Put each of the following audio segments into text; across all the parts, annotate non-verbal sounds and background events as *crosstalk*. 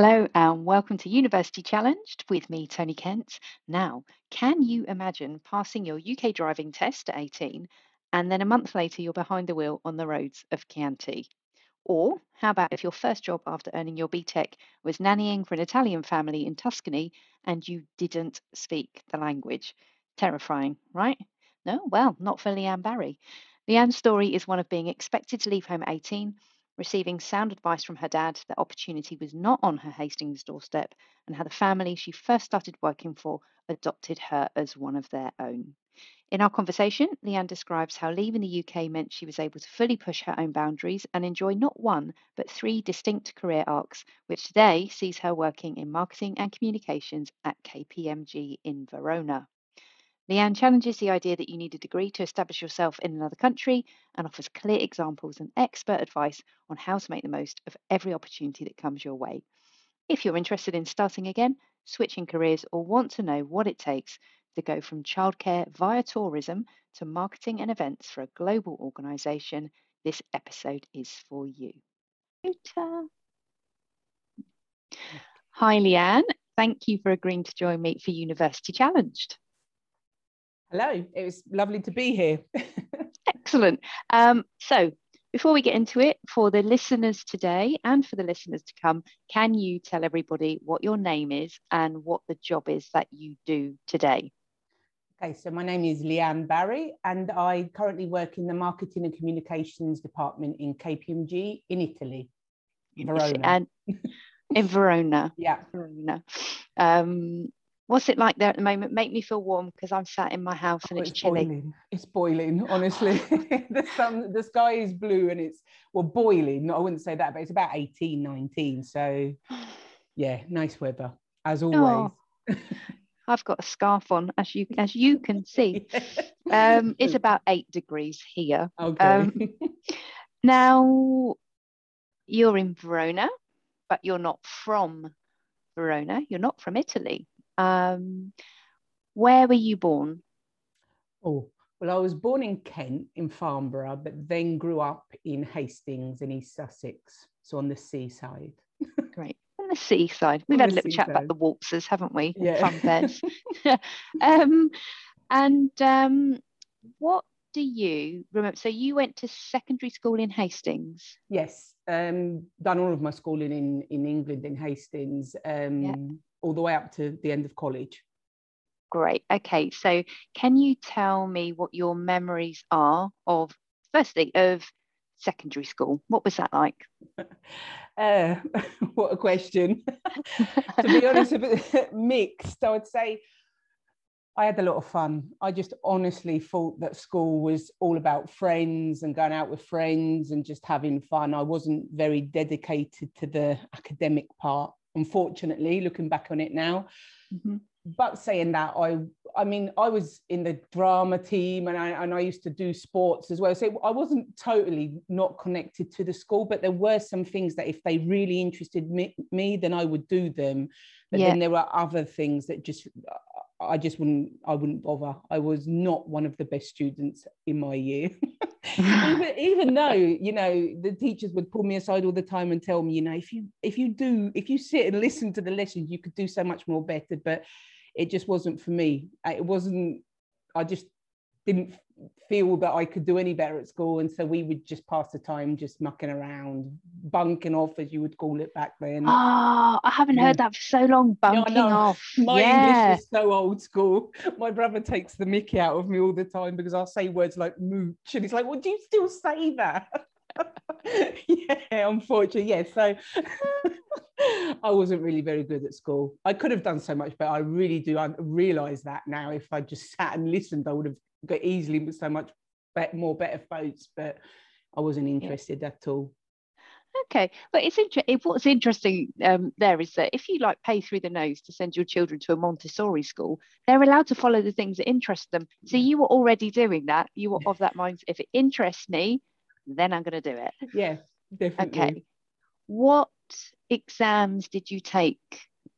Hello and welcome to University Challenged with me, Tony Kent. Now, can you imagine passing your UK driving test at 18 and then a month later you're behind the wheel on the roads of Chianti? Or how about if your first job after earning your BTEC was nannying for an Italian family in Tuscany and you didn't speak the language? Terrifying, right? No? Well, not for Leanne Barrie. Leanne's story is one of being expected to leave home at 18 receiving sound advice from her dad that opportunity was not on her Hastings doorstep, and how the family she first started working for adopted her as one of their own. In our conversation, Leanne describes how leaving the UK meant she was able to fully push her own boundaries and enjoy not one, but three distinct career arcs, which today sees her working in marketing and communications at KPMG in Verona. Leanne challenges the idea that you need a degree to establish yourself in another country and offers clear examples and expert advice on how to make the most of every opportunity that comes your way. If you're interested in starting again, switching careers, or want to know what it takes to go from childcare via tourism to marketing and events for a global organisation, this episode is for you. Hi, Leanne. Thank you for agreeing to join me for University Challenged. Hello, it was lovely to be here. *laughs* Excellent. Um, so, before we get into it, for the listeners today and for the listeners to come, can you tell everybody what your name is and what the job is that you do today? Okay, so my name is Leanne Barrie, and I currently work in the Marketing and Communications Department in KPMG in Italy, Verona. And *laughs* in Verona. yeah. Verona. Um, What's it like there at the moment? Make me feel warm because I'm sat in my house and oh, it's, it's, chilly. Boiling. It's boiling, honestly. *laughs* the sun, the sky is blue and it's well boiling. I wouldn't say that, but it's about 18, 19. So *sighs* yeah, nice weather as always. Oh, *laughs* I've got a scarf on, as you as you can *laughs* see. Um, it's about eight degrees here. Okay. Um, now you're in Verona, but you're not from Verona. You're not from Italy. Um, where were you born? Oh, well, I was born in Kent in Farnborough, but then grew up in Hastings in East Sussex, so on the seaside. *laughs* Great. On the seaside. We've on had a little chat about the waltzers, haven't we? Yeah. Fun *laughs* bears. *laughs* um, and um, what do you remember? So you went to secondary school in Hastings? Yes. Um, done all of my schooling in, in England in Hastings. Um, yeah all the way up to the end of college. Great. Okay. So, can you tell me what your memories are of, firstly, of secondary school? What was that like? *laughs* Uh, *laughs* what a question. *laughs* to be honest, a bit mixed. I would say I had a lot of fun. I just honestly thought that school was all about friends and going out with friends and just having fun. I wasn't very dedicated to the academic part unfortunately, looking back on it now. Mm-hmm. But saying that, I I mean, I was in the drama team and I and I used to do sports as well. So I wasn't totally not connected to the school, but there were some things that if they really interested me, me then I would do them. But yeah. then there were other things that just I just wouldn't I wouldn't bother. I was not one of the best students in my year. *laughs* even, *laughs* even though you know the teachers would pull me aside all the time and tell me you know if you if you do if you sit and listen to the lessons you could do so much more better but it just wasn't for me it wasn't i just didn't feel that I could do any better at school. And so we would just pass the time just mucking around, bunking off, as you would call it back then. Oh, I haven't yeah. heard that for so long, bunking yeah, off. My yeah. English is so old school. My brother takes the mickey out of me all the time because I'll say words like mooch. And he's like, well, do you still say that? *laughs* yeah, unfortunately, yes. Yeah, so *laughs* I wasn't really very good at school. I could have done so much, but I really do. I realize that now. If I just sat and listened, I would have got easily with so much better, more better votes, but I wasn't interested yeah. at all. Okay, but it's interesting. What's interesting um, there is that if you like pay through the nose to send your children to a Montessori school, they're allowed to follow the things that interest them. So you were already doing that. You were of that mind. If it interests me, then I'm going to do it. Yeah, definitely. Okay. What exams did you take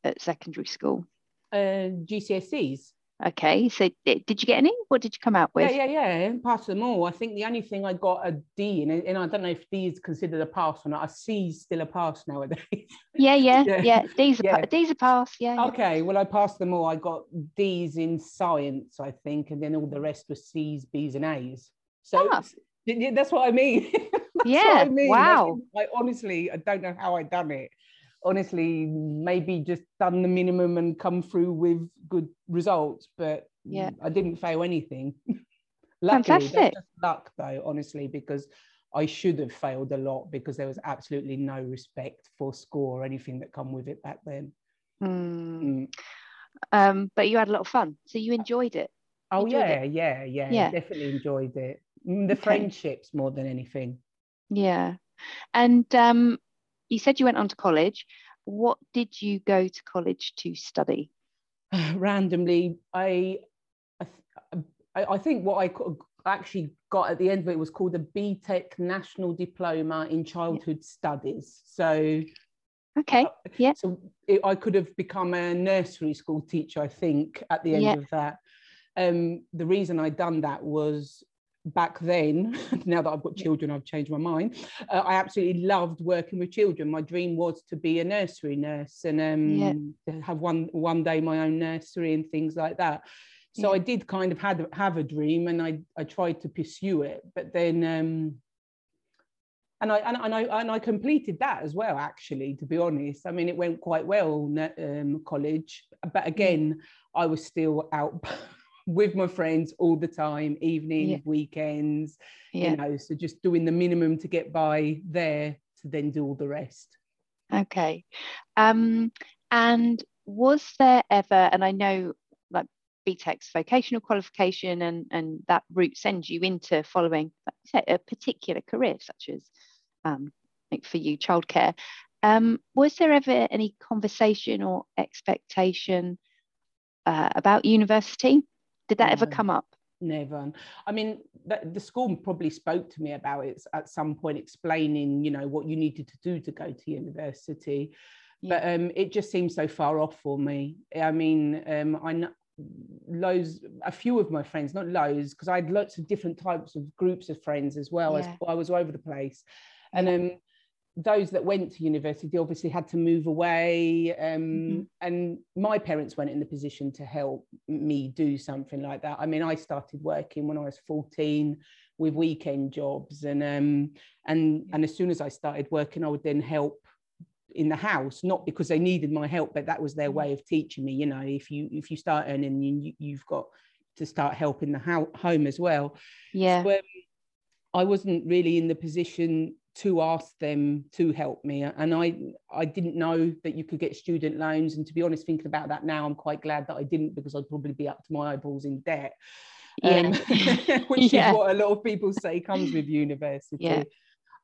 at secondary school? Uh, GCSEs. Okay, so did you get any? What did you come out with? Yeah, yeah, yeah. Passed them all. I think the only thing I got a D in, and I don't know if D is considered a pass or not. A C is still a pass nowadays. *laughs* Yeah, yeah, yeah. yeah. D's a yeah. D's a pass. Yeah. Okay, yeah. well, I passed them all. I got D's in science, I think, and then all the rest were C's, B's, and A's. So ah. that's what I mean. *laughs* yeah. I mean. Wow. I honestly, I don't know how I done it honestly maybe just done the minimum and come through with good results but yeah i didn't fail anything *laughs* luckily Fantastic. luck though honestly because i should have failed a lot because there was absolutely no respect for score or anything that come with it back then mm. Mm. Um, but you had a lot of fun so you enjoyed it oh enjoyed yeah, it. yeah yeah yeah definitely enjoyed it mm, the okay. friendships more than anything yeah and um you said you went on to college. What did you go to college to study? *sighs* Randomly, I, I, I think what I actually got at the end of it was called the BTEC National Diploma in Childhood yeah. Studies. So, okay, uh, yeah. So it, I could have become a nursery school teacher, I think, at the end yeah. of that. Um, the reason I'd done that was back then, *laughs* now that I've got children, I've changed my mind. Uh, I absolutely loved working with children. My dream was to be a nursery nurse and um, yeah. have one one day my own nursery and things like that. So yeah. I did kind of had have a dream, and I I tried to pursue it, but then. Um, and I, and, and I and I completed that as well. Actually, to be honest, I mean, it went quite well. Um, college, but again, I was still out *laughs* with my friends all the time, evenings, yeah. weekends, yeah. you know, so just doing the minimum to get by there to then do all the rest. Okay. Um, and was there ever, and I know like BTEC's vocational qualification and, and that route sends you into following a particular career, such as um, like for you, childcare. Um, was there ever any conversation or expectation uh, about university? Did that no, ever come up? Never. I mean, the, the, school probably spoke to me about it at some point, explaining, you know, what you needed to do to go to university. Yeah. But um, it just seemed so far off for me. I mean, um, I know loads a few of my friends not loads because i had lots of different types of groups of friends as well yeah. as i was all over the place and um those that went to university obviously had to move away um, mm-hmm. and my parents weren't in the position to help me do something like that i mean i started working when i was 14 with weekend jobs and um, and and as soon as i started working i would then help in the house not because they needed my help but that was their mm-hmm. way of teaching me you know if you if you start earning you, you've got to start helping the ho- home as well yeah so, um, i wasn't really in the position to ask them to help me and i i didn't know that you could get student loans and to be honest thinking about that now i'm quite glad that i didn't because i'd probably be up to my eyeballs in debt yeah. um, *laughs* *laughs* which yeah. is what a lot of people say comes with university yeah.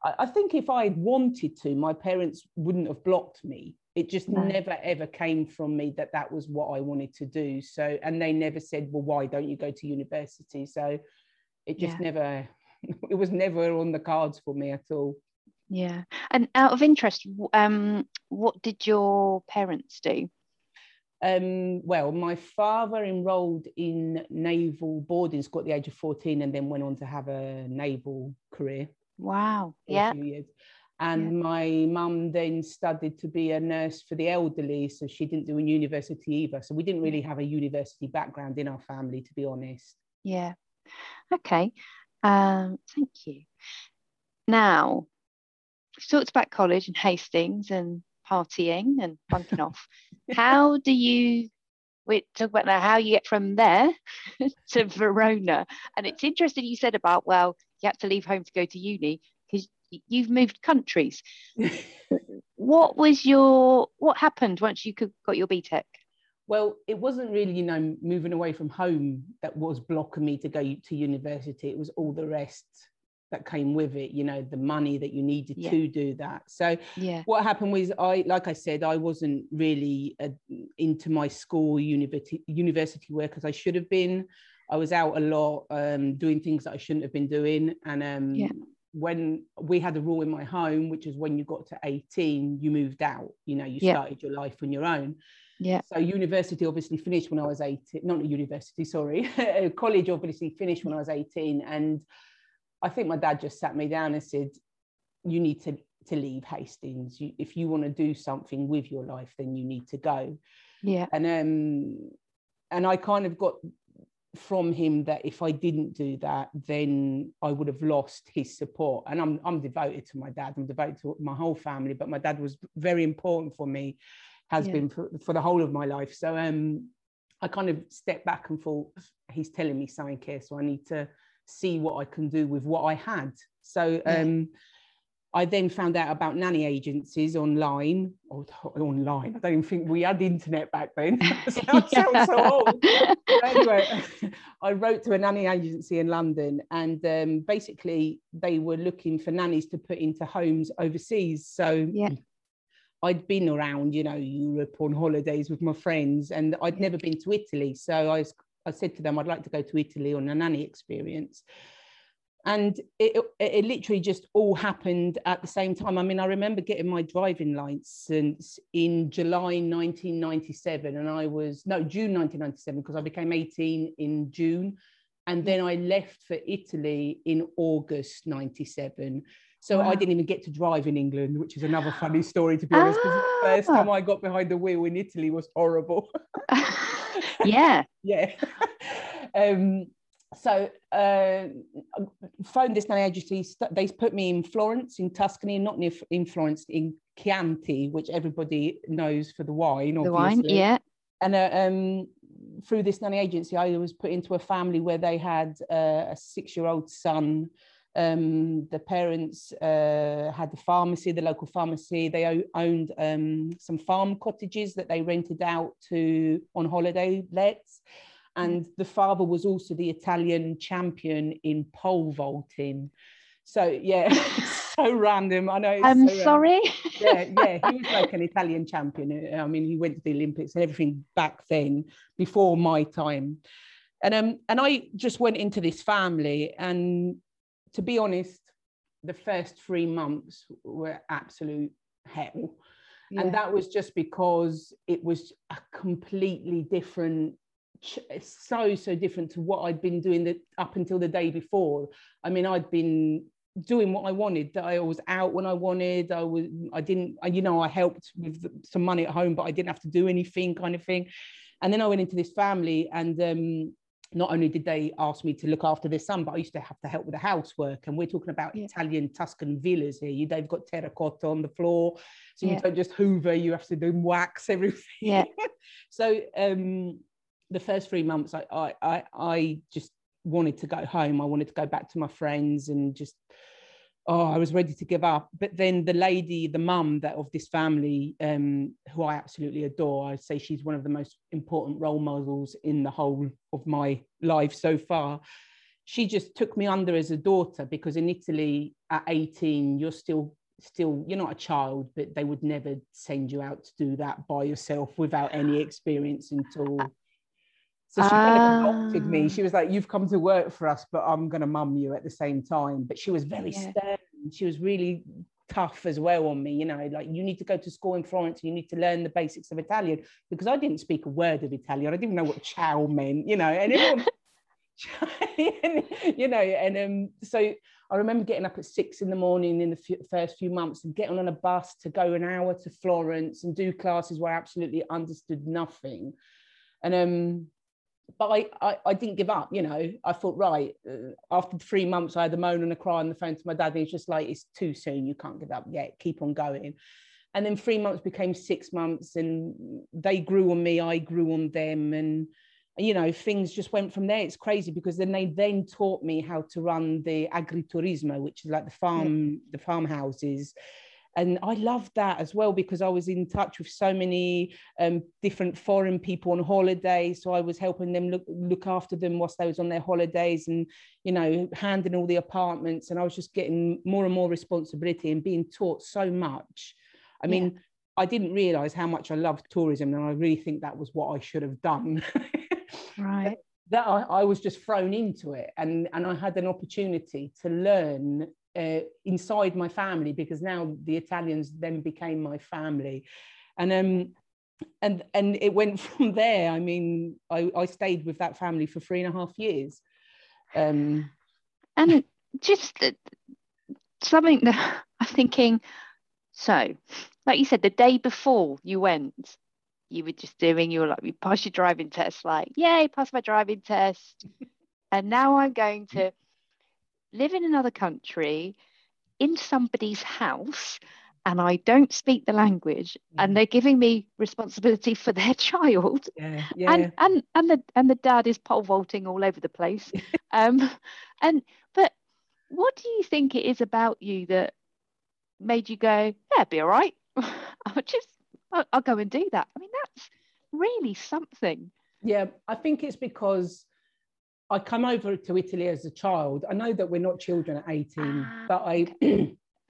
I, I, think if i'd wanted to my parents wouldn't have blocked me it just no. never ever came from me that that was what i wanted to do so and they never said well why don't you go to university so it just never *laughs* it was never on the cards for me at all. Yeah. And out of interest, um, what did your parents do? Um, well, my father enrolled in naval boarding school at the age of 14 and then went on to have a naval career. Wow. Yeah. And yeah. my mum then studied to be a nurse for the elderly. So she didn't do a university either. So we didn't really have a university background in our family, to be honest. Yeah. Okay. Um, thank you. Now, we've talked about college and Hastings and partying and bunking off. *laughs* How do you we talk about now how you get from there *laughs* to Verona? And it's interesting you said about well, you had to leave home to go to uni because you've moved countries. *laughs* what was your what happened once you could, got your BTEC? Well it wasn't really you know moving away from home that was blocking me to go to university. It was all the rest that came with it you know the money that you needed yeah. to do that. So yeah. what happened was i like i said i wasn't really uh, into my school university university work as i should have been. I was out a lot um, doing things that i shouldn't have been doing. And um, yeah. when we had a rule in my home which is when you got to 18 you moved out you know you started your life on your own Yeah. So university obviously finished when I was 18, not university, sorry. *laughs* College obviously finished when I was 18. And I think my dad just sat me down and said, you need to, to leave Hastings. You, if you want to do something with your life, then you need to go. Yeah. And um and I kind of got from him that if I didn't do that, then I would have lost his support. And I'm I'm devoted to my dad. I'm devoted to my whole family, but my dad was very important for me, has Yeah. been for, for the whole of my life. So um, I kind of stepped back and thought, he's telling me something here, so I need to see what I can do with what I had. So Yeah. um, I then found out about nanny agencies online. Or online, I don't even think we had internet back then. *laughs* sounds, sounds so *laughs* old anyway, *laughs* I wrote to a nanny agency in London, and um, basically they were looking for nannies to put into homes overseas. So Yeah. I'd been around, you know, Europe on holidays with my friends, and I'd never been to Italy. So I, was, I said to them, I'd like to go to Italy on a nanny experience. And it, it, it literally just all happened at the same time. I mean, I remember getting my driving license in July 1997, and I was no June 1997 because I became 18 in June, and then I left for Italy in August 97. So Wow. I didn't even get to drive in England, which is another funny story to be honest. Because the first Ah. time I got behind the wheel in Italy was horrible. *laughs* yeah. *laughs* yeah. um, so uh, phoned this nanny agency. They put me in Florence, in Tuscany, not near in Florence, in Chianti, which everybody knows for the wine. The Obviously. wine. Yeah. And uh, um, through this nanny agency, I was put into a family where they had uh, a six-year-old son. Um, the parents uh, had the pharmacy, the local pharmacy. They o- owned um, some farm cottages that they rented out to on holiday lets. And the father was also the Italian champion in pole vaulting. So yeah, *laughs* so random. I know. I'm so random sorry. yeah, yeah, *laughs* he was like an Italian champion. I mean, he went to the Olympics and everything back then, before my time. And um, and I just went into this family, and to be honest, the first three months were absolute hell. Yeah. And that was just because it was a completely different so so different to what I'd been doing the, up until the day before. I mean, I'd been doing what I wanted. That I was out when I wanted. I was. I didn't. I- You know, I helped with some money at home, but I didn't have to do anything, kind of thing. And then I went into this family, and um, not only did they ask me to look after their son, but I used to have to help with the housework. And we're talking about Yeah. Italian Tuscan villas here. You, they've got terracotta on the floor, so Yeah. you don't just hoover. You have to do wax everything. Yeah. *laughs* so um, the first three months, I, I, I, I just wanted to go home. I wanted to go back to my friends and just, oh, I was ready to give up. But then the lady, the mum that of this family, um, who I absolutely adore, I say she's one of the most important role models in the whole of my life so far. She just took me under as a daughter because in Italy at 18, you're still still you're not a child but they would never send you out to do that by yourself without any experience until so she kind of adopted me Ah. she was like you've come to work for us but i'm going to mum you at the same time but she was very Yeah. stern she was really tough as well on me you know like you need to go to school in florence you need to learn the basics of italian because i didn't speak a word of italian i didn't know what ciao meant you know and everyone *laughs* *laughs* you know and um so I remember getting up at six in the morning in the f- first few months and getting on a bus to go an hour to Florence and do classes where I absolutely understood nothing. And um, but I, I, I didn't give up. You know, I thought right uh, after three months, I had a moan and a cry on the phone to my dad, and he's just like, "It's too soon. You can't give up yet. Keep on going." And then three months became six months, and they grew on me. I grew on them, and you know things just went from there it's crazy because then they then taught me how to run the agriturismo which is like the farm the farmhouses and i loved that as well because i was in touch with so many um, different foreign people on holiday so i was helping them look look after them whilst they was on their holidays and you know handing all the apartments and i was just getting more and more responsibility and being taught so much i Yeah. mean I didn't realize how much I loved tourism, and I really think that was what I should have done. *laughs* Right. that I, I was just thrown into it and and I had an opportunity to learn uh, inside my family because now the Italians then became my family and um and and it went *laughs* from there. I mean, I, I stayed with that family for three and a half years. Um, and just something that *laughs* I'm thinking. So, like you said, the day before you went, you were just doing your like you passed your driving test, like yay, passed my driving test, and now I'm going to live in another country, in somebody's house, and I don't speak the language, and they're giving me responsibility for their *laughs* child, yeah, yeah. and and and the and the dad is pole vaulting all over the place, *laughs* um, and but what do you think it is about you that made you go, yeah, be all right, *laughs* I'll just I'll, I'll go and do that. I mean, that's really something. Yeah, I think it's because I come over to Italy as a child. I know that we're not children at 18, ah, but I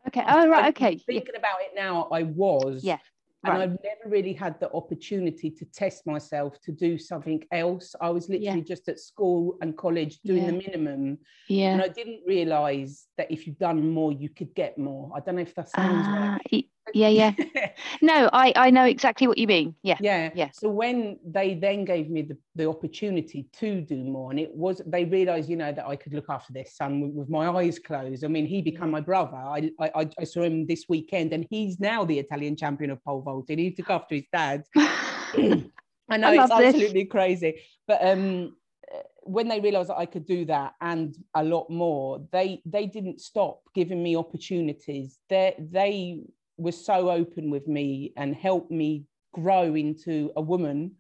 Okay. *clears throat* Oh, right. Okay. Thinking yeah. about it now, I was. Yeah. And. I've never really had the opportunity to test myself to do something else. I was literally yeah. just at school and college doing yeah. the minimum. Yeah. And I didn't realize that if you've done more, you could get more. I don't know if that sounds uh, right yeah yeah. *laughs* No i i know exactly what you mean. Yeah yeah. yeah. So when they then gave me the, the opportunity to do more and it was they realized you know that i could look after their son with, with my eyes closed. I mean he became my brother. I, I i saw him this weekend and he's now the italian champion of pole vaulting. He took after his dad. *laughs* *clears throat* I know I it's absolutely this. crazy but um when they realized that I could do that and a lot more, they they didn't stop giving me opportunities. They they was so open with me and helped me grow into a woman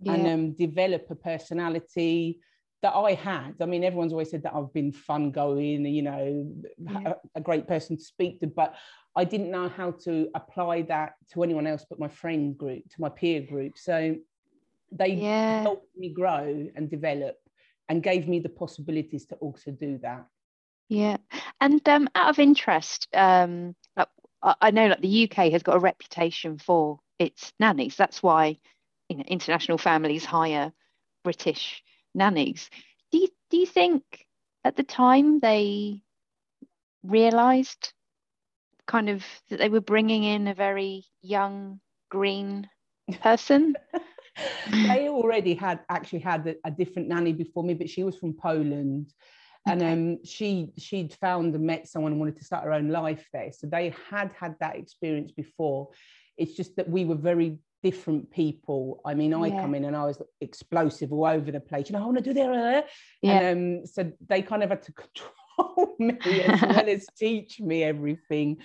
yeah. and um, develop a personality that I had. I mean, everyone's always said that I've been fun going, you know, yeah. a, a, great person to speak to, but I didn't know how to apply that to anyone else but my friend group, to my peer group. So they yeah. helped me grow and develop and gave me the possibilities to also do that. Yeah. And um, out of interest, um, I know like the UK has got a reputation for its nannies. That's why you know, international families hire British nannies. Do you, do you think at the time they realised kind of that they were bringing in a very young green person? *laughs* they already had actually had a, a, different nanny before me, but she was from Poland and um, she she'd found and met someone and wanted to start her own life there. So they had had that experience before. It's just that we were very different people. I mean i yeah. come in and i was explosive all over the place. You know i want to do their yeah. and um, so they kind of had to *laughs* control me as well as *laughs* teach me everything.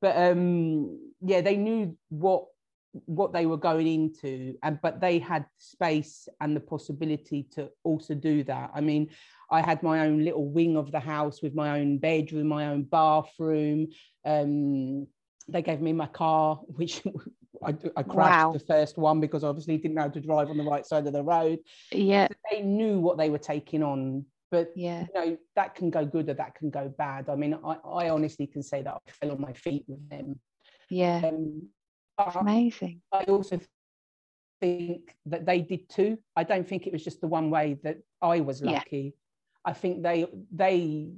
But um yeah they knew what what they were going into and but they had space and the possibility to also do that. I mean i had my own little wing of the house with my own bedroom my own bathroom um, they gave me my car *laughs* which I, I crashed wow. the first one because obviously didn't know how to drive on the right side of the road yeah so they knew what they were taking on but yeah you know that can go good or that can go bad i mean i, I honestly can say that i fell on my feet with them yeah um, amazing. I also think that they did too. I don't think it was just the one way that I was lucky. I think they they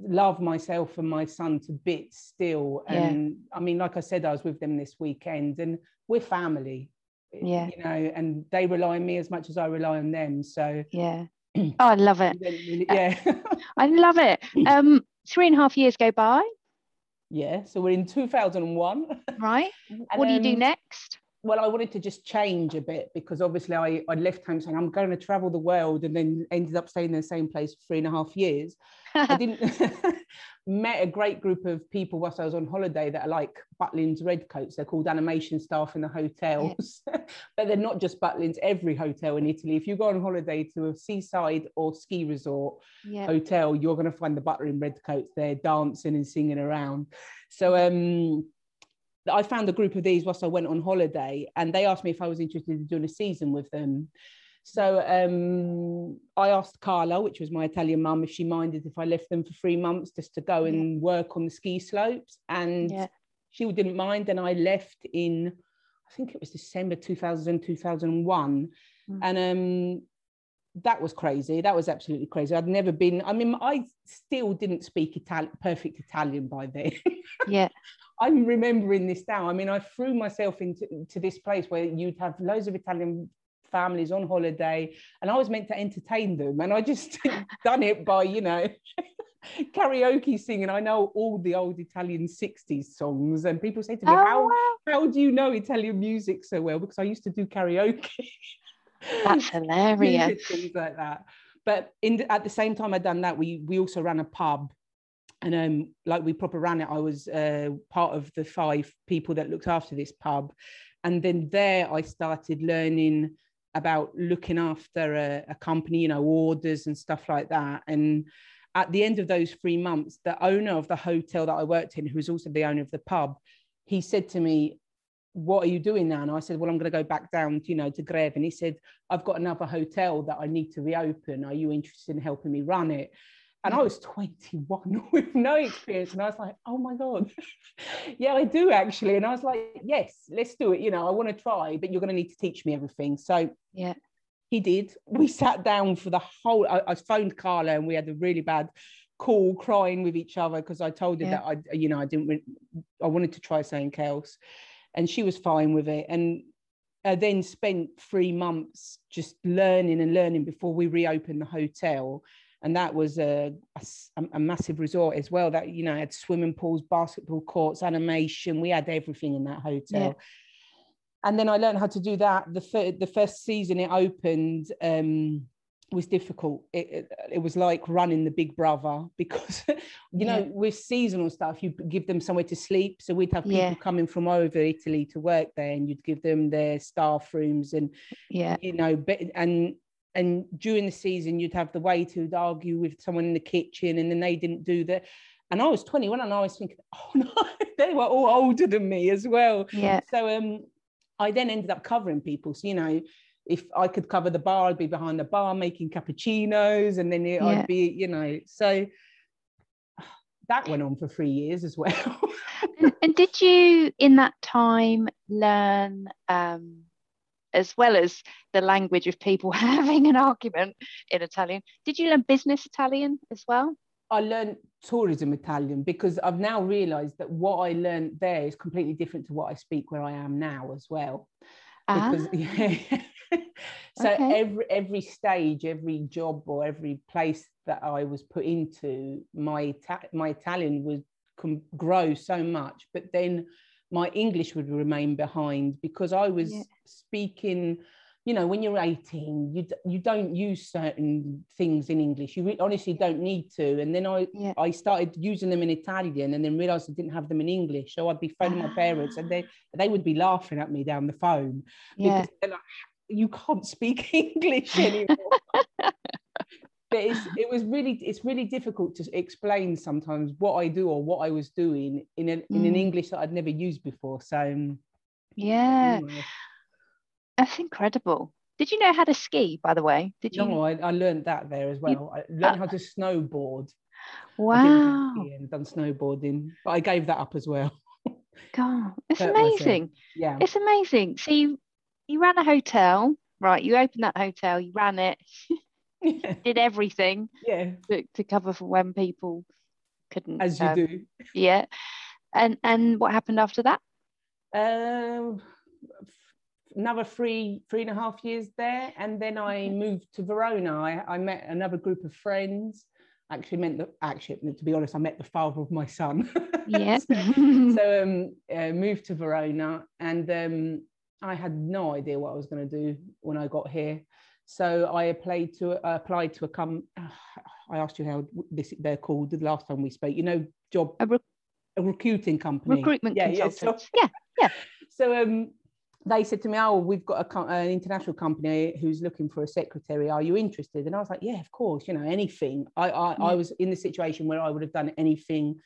love myself and my son to bits still. And yeah. I mean, like I said, I was with them this weekend and we're family. Yeah. You know, and they rely on me as much as I rely on them. So yeah. *clears throat* Oh, I love it. Yeah. *laughs* I love it. *clears throat* Um, three and a half years go by. Yeah, so we're in 2001. Right. *laughs* what do you do next? Well, I wanted to just change a bit because obviously I, I left home saying I'm going to travel the world and then ended up staying in the same place for three and a half years. I *laughs* didn't *laughs* met a great group of people whilst I was on holiday that are like Butlins Redcoats. They're called animation staff in the hotels, yeah. *laughs* but they're not just Butlins. Every hotel in Italy, if you go on holiday to a seaside or ski resort yeah. hotel, you're going to find the Butlin Redcoats there dancing and singing around. So um, I found a group of these whilst I went on holiday, and they asked me if I was interested in doing a season with them. So um, I asked Carla, which was my Italian mum, if she minded if I left them for three months just to go and yeah. work on the ski slopes. And yeah. she didn't mind. And I left in, I think it was December 2000, 2001. Mm. And um, that was crazy. That was absolutely crazy. I'd never been, I mean, I still didn't speak Italian, perfect Italian by then. Yeah. *laughs* I'm remembering this now. I mean, I threw myself into to this place where you'd have loads of Italian families on holiday, and I was meant to entertain them, and I just *laughs* done it by, you know. *laughs* karaoke singing. I know all the old Italian 60s songs. And people say to me, oh, how, wow. how do you know Italian music so well? Because I used to do karaoke. *laughs* That's hilarious. Things like that. But in at the same time I'd done that, we we also ran a pub. And um, like we proper ran it, I was uh, part of the five people that looked after this pub. And then there I started learning about looking after a, a company, you know, orders and stuff like that. And at the end of those three months, the owner of the hotel that I worked in, who was also the owner of the pub, he said to me, what are you doing now? And I said, well, I'm going to go back down, to, you know, to Greve. And he said, I've got another hotel that I need to reopen. Are you interested in helping me run it? And I was 21 *laughs* with no experience. And I was like, oh my God, *laughs* yeah, I do actually. And I was like, yes, let's do it. You know, I want to try, but you're going to need to teach me everything. So yeah, he did. We sat down for the whole, I, I phoned Carla and we had a really bad call crying with each other because I told her yeah. that I, you know, I didn't, I wanted to try something else and she was fine with it. And I then spent three months just learning and learning before we reopened the hotel. And that was a, a, a massive resort as well. That you know had swimming pools, basketball courts, animation. We had everything in that hotel. Yeah. And then I learned how to do that. The fir- the first season it opened. Um, was difficult. It, it, it, was like running the big brother because, *laughs* you yeah. know, with seasonal stuff, you give them somewhere to sleep. So we'd have people yeah. coming from over Italy to work there and you'd give them their staff rooms and, yeah, you know, and, and during the season, you'd have the waiter who'd argue with someone in the kitchen and then they didn't do that. And I was 21 and I was thinking, *laughs* oh no, they were all older than me as well. Yeah. So um, I then ended up covering people. So, you know, if I could cover the bar, I'd be behind the bar making cappuccinos, and then yeah. I'd be, you know, so that went on for three years as well. *laughs* and, and, did you, in that time, learn, um, as well as the language of people *laughs* having an argument in Italian, did you learn business Italian as well? I learned tourism Italian because I've now realised that what I learned there is completely different to what I speak where I am now as well. Because ah. *laughs* yeah, so okay. every every stage every job or every place that i was put into my my italian would com- grow so much but then my english would remain behind because i was yeah. speaking you know when you're 18 you you don't use certain things in english you re- honestly don't need to and then i yeah. i started using them in italian and then realized i didn't have them in english so i'd be phoning my parents and they ah. they would be laughing at me down the phone yeah. because they're like you can't speak *laughs* English *laughs* anymore. But it's, it was really it's really difficult to explain sometimes what I do or what I was doing in an, in an mm. English that I'd never used before. So yeah, anyway. that's incredible. Did you know how to ski, by the way? Did you? No, I, I learned that there as well. You, I learned uh, how to snowboard. Wow. And done snowboarding, but I gave that up as well. God, *laughs* it's amazing. Myself. Yeah, it's amazing. See, you ran a hotel, right? You opened that hotel, you ran it, *laughs* yeah. did everything, yeah, to, to, cover for when people couldn't. As you um, do. Yeah, and and what happened after that? Um, another three three and a half years there, and then I moved to Verona. I, I met another group of friends actually meant that actually to be honest i met the father of my son *laughs* yeah so, *laughs* so um uh, moved to verona and um I had no idea what I was going to do when I got here. So I applied to uh, applied to a come. *sighs* I asked you how this they're called the last time we spoke. You know, job a, re- a recruiting company, recruitment yeah, consultant. Yeah, so, yeah, yeah. So um, they said to me, "Oh, we've got a, an international company who's looking for a secretary. Are you interested?" And I was like, "Yeah, of course. You know, anything." I I, mm. I was in the situation where I would have done anything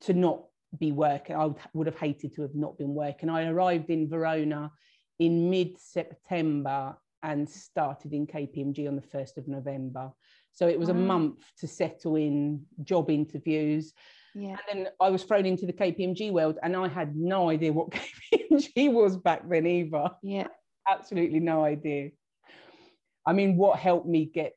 to not be working. I would, would have hated to have not been working. I arrived in Verona in mid September and started in KPMG on the 1st of November. So it was wow. a month to settle in job interviews. Yeah. And then I was thrown into the KPMG world and I had no idea what *laughs* KPMG was back then either. Yeah. Absolutely no idea. I mean, what helped me get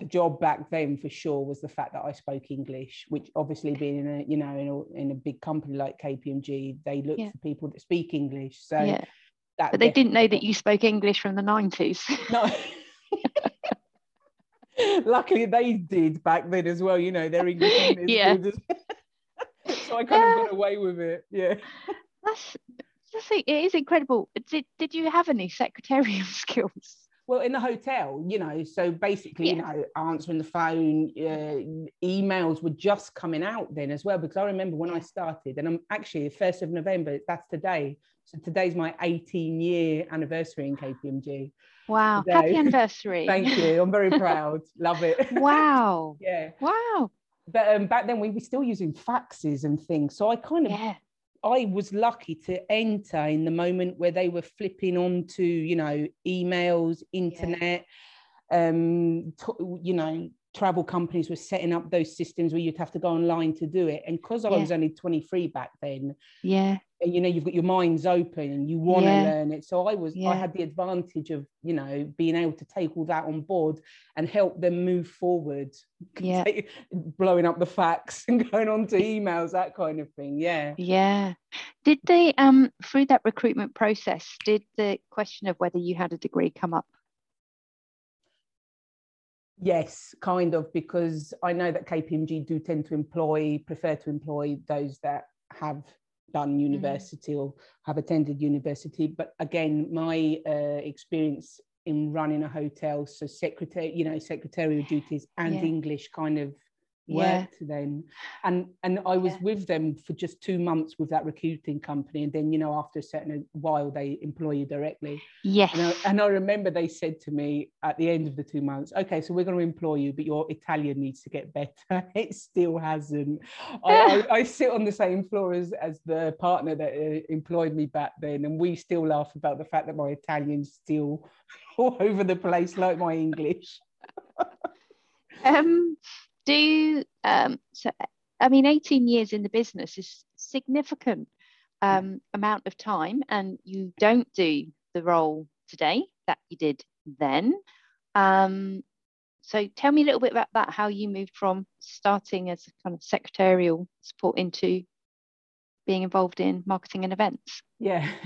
the job back then for sure was the fact that I spoke English, which obviously being in a you know in a, in a big company like KPMG, they look yeah. for people that speak English. So yeah. But they didn't know that you spoke English from the nineties. *laughs* No. Luckily, they did back then as well. You know, their English. *laughs* yeah. *laughs* so I kind of got away with it. Yeah. That's just it is incredible. Did did you have any secretarial skills? Well, in the hotel, you know, so basically, yeah. you know, answering the phone, uh, emails were just coming out then as well. Because I remember when I started, and I'm actually the first of November. That's today. So today's my 18 year anniversary in KPMG. Wow! Happy anniversary! *laughs* Thank you. I'm very proud. Love it. *laughs* Wow. yeah. Wow. But um, back then we were still using faxes and things, so I kind of yeah. I was lucky to enter in the moment where they were flipping onto, you know, emails, internet, yeah. um, t- you know, travel companies were setting up those systems where you'd have to go online to do it. And because I yeah. was only 23 back then, yeah, you know you've got your minds open and you want yeah. to learn it so i was yeah. i had the advantage of you know being able to take all that on board and help them move forward *laughs* yeah *laughs* blowing up the facts and going on to emails that kind of thing yeah yeah did they um through that recruitment process did the question of whether you had a degree come up Yes, kind of, because I know that KPMG do tend to employ, prefer to employ those that have done mm. university mm. or have attended university. But again, my uh, experience in running a hotel, so secretary, you know, secretarial duties and yeah. English kind of worked yeah. then and and i was yeah. with them for just two months with that recruiting company. And then you know after a certain while they employ you directly. Yes and I, and I remember they said to me at the end of the two months okay so we're going to employ you but your italian needs to get better. *laughs* It still hasn't. I, I, *laughs* I, sit on the same floor as as the partner that uh, employed me back then and we still laugh about the fact that my italian's still *laughs* all over the place like my english. Um do um, so i mean 18 years in the business is significant um, amount of time and you don't do the role today that you did then. Um, so tell me a little bit about that how you moved from starting as a kind of secretarial support into being involved in marketing and events. Yeah. *laughs*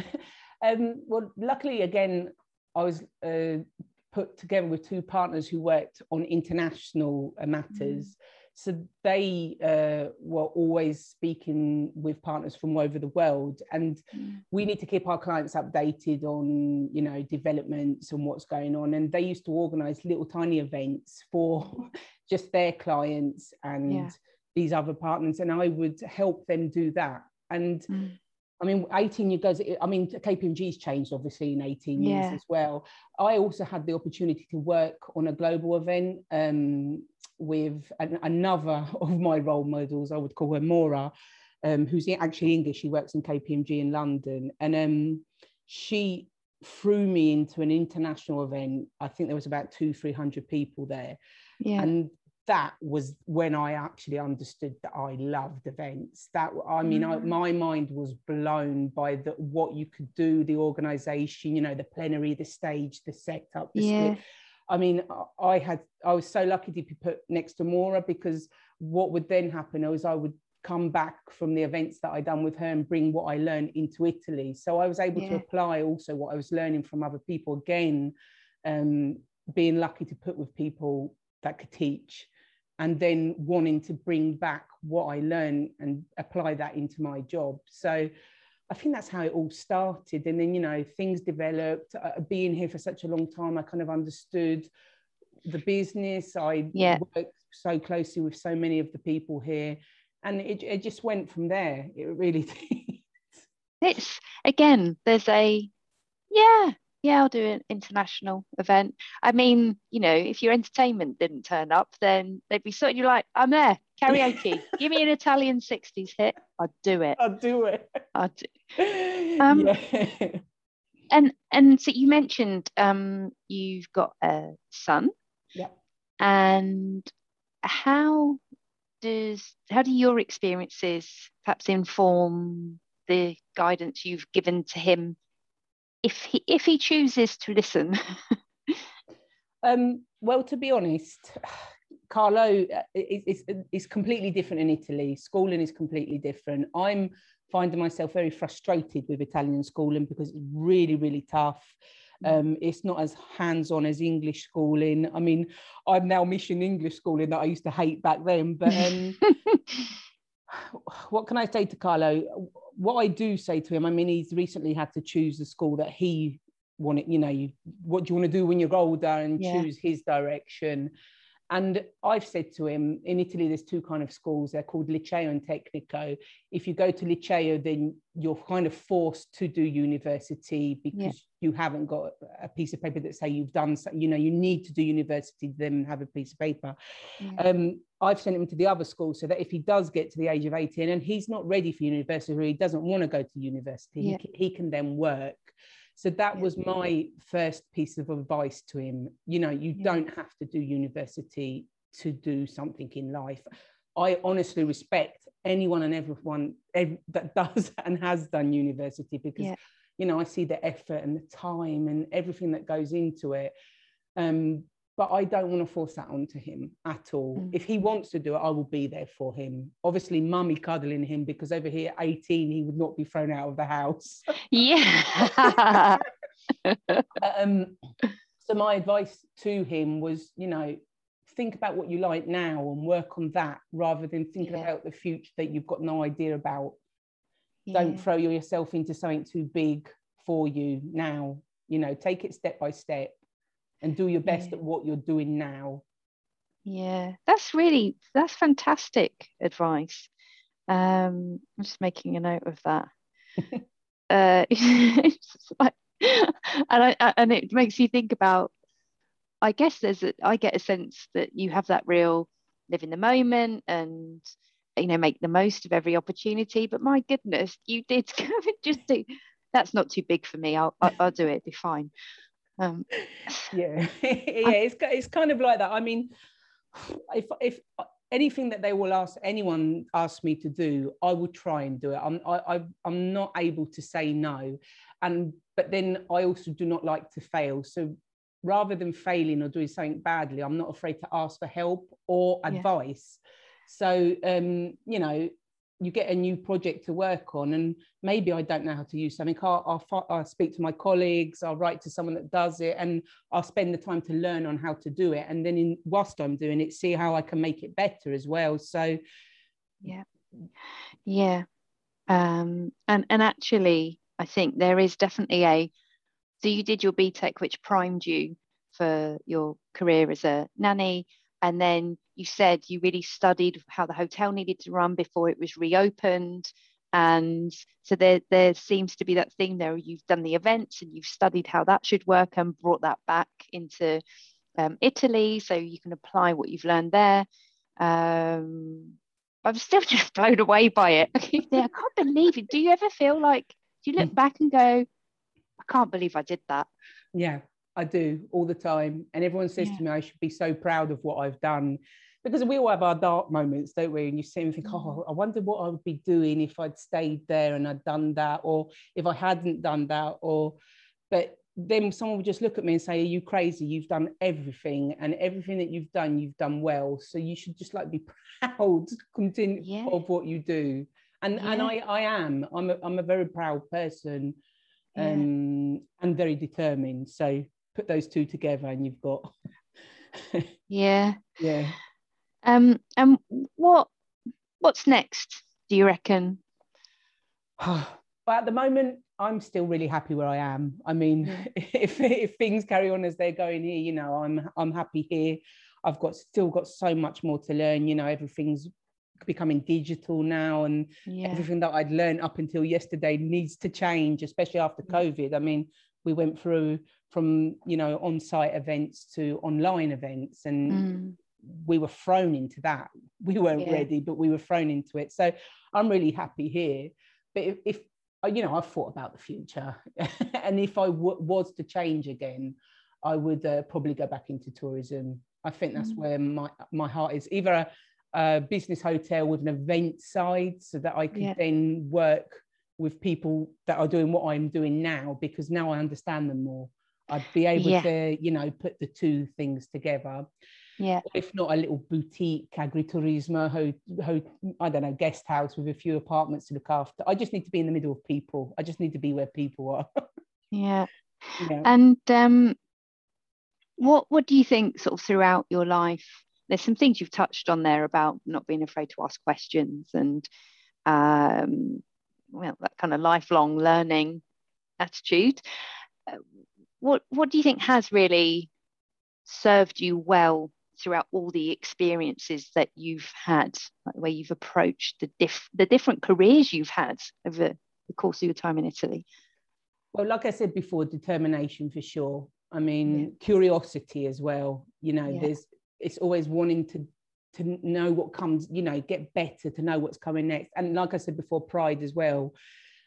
Um, well luckily again i was uh, put together with two partners who worked on international uh, matters. Mm. So they uh, were always speaking with partners from over the world, and mm. we need to keep our clients updated on, you know, developments and what's going on. And they used to organise little tiny events for *laughs* just their clients and yeah. these other partners, and I would help them do that. And mm. I mean, 18 years I mean, KPMG's changed obviously in 18 years yeah. as well. I also had the opportunity to work on a global event um, with an, another *laughs* of my role models, I would call her Maura, um, who's actually English. She works in KPMG in London. And um, she threw me into an international event. I think there was about two, 300 people there. Yeah. And that was when I actually understood that I loved events. That I mean, mm. I, my mind was blown by the what you could do, the organization, you know, the plenary, the stage, the setup, the yeah. I mean, I had I was so lucky to be put next to Maura because what would then happen was I would come back from the events that I'd done with her and bring what I learned into Italy. So I was able yeah. to apply also what I was learning from other people again, um, being lucky to put with people that could teach and then wanting to bring back what I learned and apply that into my job. So I think that's how it all started. And then, you know, things developed. Uh, being here for such a long time, I kind of understood the business. I yeah. worked so closely with so many of the people here. And it, it just went from there. It really *laughs* did. It's again, there's a yeah, yeah, I'll do an international event. I mean, you know, if your entertainment didn't turn up, then they'd be sort of you like, I'm there, karaoke. *laughs* Give me an Italian 60s hit. I'd do it. I'd do it. I'd do. *laughs* Um, yeah. And and so you mentioned um, you've got a son. Yeah. And how does how do your experiences perhaps inform the guidance you've given to him if he if he chooses to listen *laughs* um well, to be honest, *sighs* Carlo uh, is, is, is completely different in Italy. Schooling is completely different. I'm finding myself very frustrated with Italian schooling because it's really, really tough. Mm. Um, it's not as hands-on as English schooling. I mean, I'm now missing English schooling that I used to hate back then. But um, *laughs* *sighs* what can I say to Carlo? What I do say to him, I mean, he's recently had to choose the school that he wanted. You know, you, what do you want to do when you're older, and yeah. choose his direction. And I've said to him, in Italy, there's two kind of schools. They're called Liceo and Tecnico. If you go to Liceo, then you're kind of forced to do university because yeah. you haven't got a piece of paper that say you've done. So, you know, you need to do university, then have a piece of paper. Yeah. Um, I've sent him to the other school so that if he does get to the age of 18 and he's not ready for university or he doesn't want to go to university, yeah. he, he can then work so that was my first piece of advice to him. You know, you don't have to do university to do something in life. I honestly respect anyone and everyone that *laughs* does and has done university because, yeah. you know, I see the effort and the time and everything that goes into it. Um, but I don't want to force that onto him at all. Mm. If he wants to do it, I will be there for him. Obviously, mummy cuddling him because over here, 18, he would not be thrown out of the house. *laughs* Yeah. *laughs* *laughs* um, so my advice to him was, you know, think about what you like now and work on that rather than thinking yeah. about the future that you've got no idea about. Yeah. Don't throw yourself into something too big for you now. You know, take it step by step and do your best yeah. at what you're doing now. Yeah that's really that's fantastic advice. Um i'm just making a note of that. *laughs* Uh *laughs* like, and I, and it makes you think about i guess there's a i get a sense that you have that real live in the moment and you know make the most of every opportunity but my goodness you did *laughs* just do that's not too big for me. I'll i'll, I'll do it be fine um, yeah, *laughs* yeah, it's it's kind of like that. I mean, if if anything that they will ask anyone ask me to do, I will try and do it. I'm I, I'm not able to say no, and but then I also do not like to fail. So rather than failing or doing something badly, I'm not afraid to ask for help or advice. Yeah. So um, you know, you get a new project to work on and maybe i don't know how to use something. I'll, I'll, I'll, speak to my colleagues i'll write to someone that does it and i'll spend the time to learn on how to do it. And then in whilst i'm doing it see how i can make it better as well. So yeah. Yeah. Um, and and actually i think there is definitely a so you did your BTEC which primed you for your career as a nanny and then you said you really studied how the hotel needed to run before it was reopened. And so there there seems to be that thing there. You've done the events and you've studied how that should work and brought that back into um, Italy. So you can apply what you've learned there. Um, I'm still *laughs* just blown away by it. *laughs* I can't believe it. Do you ever feel like do you look mm. back and go I can't believe I did that? Yeah I do all the time. And everyone says yeah. to me, I should be so proud of what I've done. Because we all have our dark moments, don't we? And you sit and think, mm. oh, I wonder what I would be doing if I'd stayed there and I'd done that, or if I hadn't done that, or but then someone would just look at me and say, Are you crazy? You've done everything, and everything that you've done, you've done well. So you should just like be *laughs* proud continue yeah. of what you do. And yeah. and I I am. I'm a, I'm a very proud person um, and very determined. So put those two together and you've got *laughs* yeah. Yeah. Um and what what's next do you reckon? *sighs* But at the moment i'm still really happy where i am. I mean yeah. *laughs* if if things carry on as they're going here you know i'm i'm happy here. I've got still got so much more to learn. You know everything's becoming digital now and yeah. everything that I'd learned up until yesterday needs to change especially after COVID. I mean we went through from you know on-site events to online events and mm. we were thrown into that we weren't yeah. ready but we were thrown into it so i'm really happy here but if, if uh, you know i've thought about the future *laughs* and if I w- was to change again i would uh, probably go back into tourism i think that's mm. where my my heart is either a, a, business hotel with an event side so that i could yeah. then work with people that are doing what i'm doing now because now i understand them more I'd be able Yeah. to, you know, put the two things together. Yeah. If not a little boutique agriturismo, ho, ho, I don't know, guest house with a few apartments to look after. I just need to be in the middle of people. I just need to be where people are. *laughs* Yeah. know. And um, what what do you think sort of throughout your life? There's some things you've touched on there about not being afraid to ask questions and um, well, that kind of lifelong learning attitude. Uh, What what do you think has really served you well throughout all the experiences that you've had, like the way you've approached the diff the different careers you've had over the course of your time in Italy? Well, like I said before, determination for sure. I mean, curiosity as well. You know, Yeah. there's it's always wanting to to know what comes. You know, get better to know what's coming next. And like I said before, pride as well.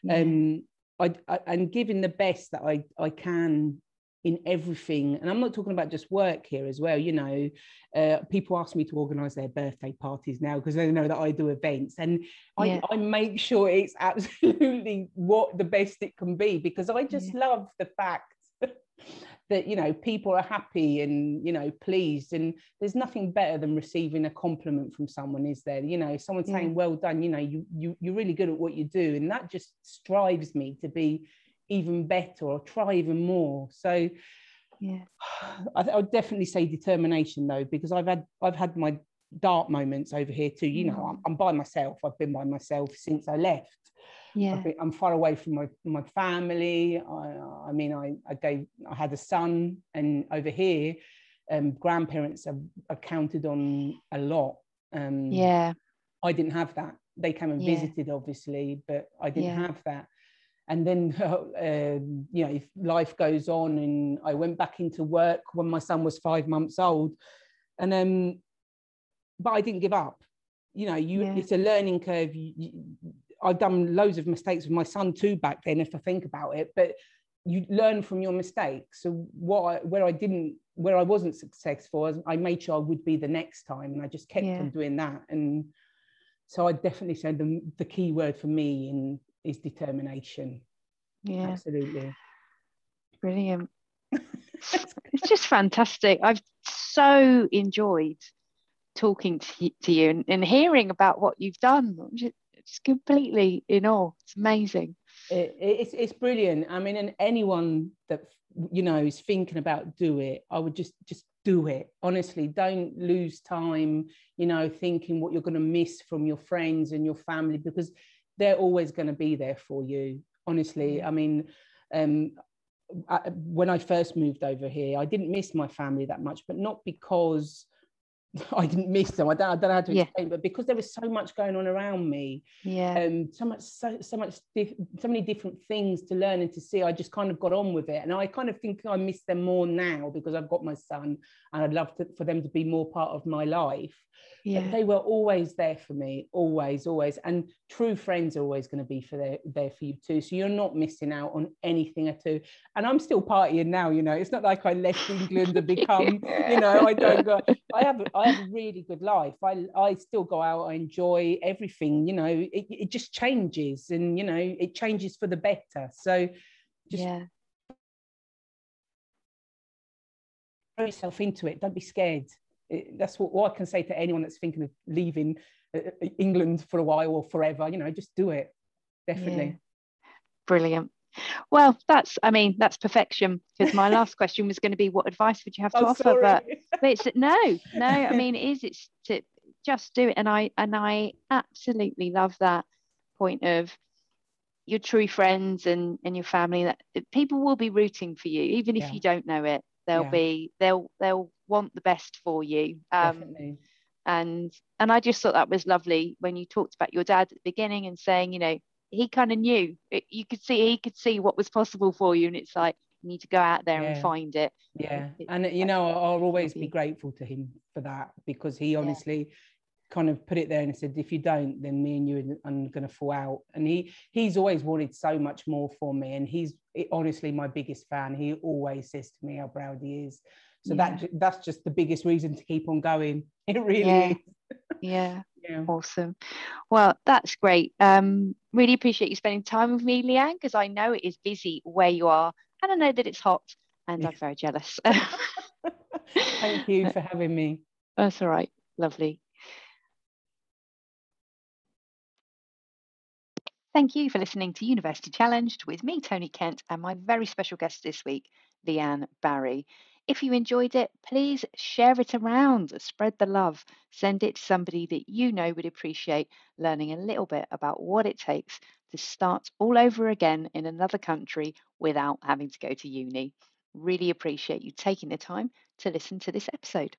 Yeah. Um, I, I and giving the best that I I can in everything. And I'm not talking about just work here as well. You know, uh, people ask me to organise their birthday parties now because they know that I do events, and Yeah. I, I make sure it's *laughs* absolutely what the best it can be because I just love the fact that you know people are happy and you know pleased and there's nothing better than receiving a compliment from someone is there you know someone saying well done you know you, you you're really good at what you do and that just strives me to be even better or try even more so yeah. *sighs* I, I would definitely say determination though, because I've had I've had my dark moments over here too. You know, mm. I'm, I'm by myself. I've been by myself since I left. Yeah. Been, I'm far away from my my family. I, I mean, I I gave I had a son, and over here, um, grandparents have, are counted on a lot. Um, Yeah. I didn't have that. They came and Yeah. visited, obviously, but I didn't Yeah. have that. And then, *laughs* um, you know, if life goes on, and I went back into work when my son was five months old, and um, but I didn't give up. You know, you Yeah. it's a learning curve. You, you, I've done loads of mistakes with my son too back then, if I think about it. But you learn from your mistakes. So what I, where I didn't, where I wasn't successful, I- made sure I would be the next time, and I just kept Yeah. on doing that. And so I definitely say the the key word for me in is determination. Yeah. Absolutely. Brilliant. *laughs* it's just fantastic. I've so enjoyed talking to you, to you and, and hearing about what you've done. Just, just completely in awe. It's amazing. It, it's it's brilliant. I mean, and anyone that you know is thinking about do it, I would just just do it. Honestly, don't lose time. You know, thinking what you're going to miss from your friends and your family because they're always going to be there for you. Honestly, I mean, um, I, when I first moved over here, I didn't miss my family that much, but not because *laughs* I didn't miss them. I don't, I don't know how to Yeah. explain, but because there was so much going on around me, Yeah. um, so much, so, so much, diff- so many different things to learn and to see. I just kind of got on with it, and I kind of think I miss them more now because I've got my son, and I'd love to, for them to be more part of my life. But yeah. they were always there for me, always, always. And true friends are always going to be for there, there for you too. So you're not missing out on anything at all. And I'm still partying now. You know, it's not like I left England and become, you know, I don't go. I have, a- I a really good life. I, I still go out. I enjoy everything. You know, it, it just changes, and you know, it changes for the better. So just yeah. throw yourself into it. Don't be scared. It- that's what, what I can say to anyone that's thinking of leaving uh, uh, England for a while or forever. You know, just do it. Definitely. Brilliant. Well, that's, I mean, that's perfection because my last *laughs* question was going to be what advice would you have to Oh, offer? sorry. But *laughs* but it's no no i *laughs* mean it is it's to just do it and i and i absolutely love that point of your true friends and and your family that people will be rooting for you even if Yeah. you don't know it they'll Yeah. be they'll they'll want the best for you um Definitely. and and i just thought that was lovely when you talked about your dad at the beginning and saying you know he kind of knew it, you could see he could see what was possible for you and it's like you need to go out there and find it Yeah. it- And, you know, I'll always be grateful to him for that because he honestly kind of put it there and said, if you don't, then me and you are going to fall out. And he he's always wanted so much more for me. And he's honestly my biggest fan. He always says to me how proud he is. So that that's just the biggest reason to keep on going. *laughs* It really Yeah. is. Yeah Yeah. Awesome. Well, that's great. Um, really appreciate you spending time with me, Leanne, because I know it is busy where you are, and I know that it's hot And I'm very jealous. *laughs* Thank you for having me. That's all right. Lovely. Thank you for listening to University Challenged with me, Tony Kent, and my very special guest this week, Leanne Barrie. If you enjoyed it, please share it around, spread the love, send it to somebody that you know would appreciate learning a little bit about what it takes to start all over again in another country without having to go to uni. Really appreciate you taking the time to listen to this episode.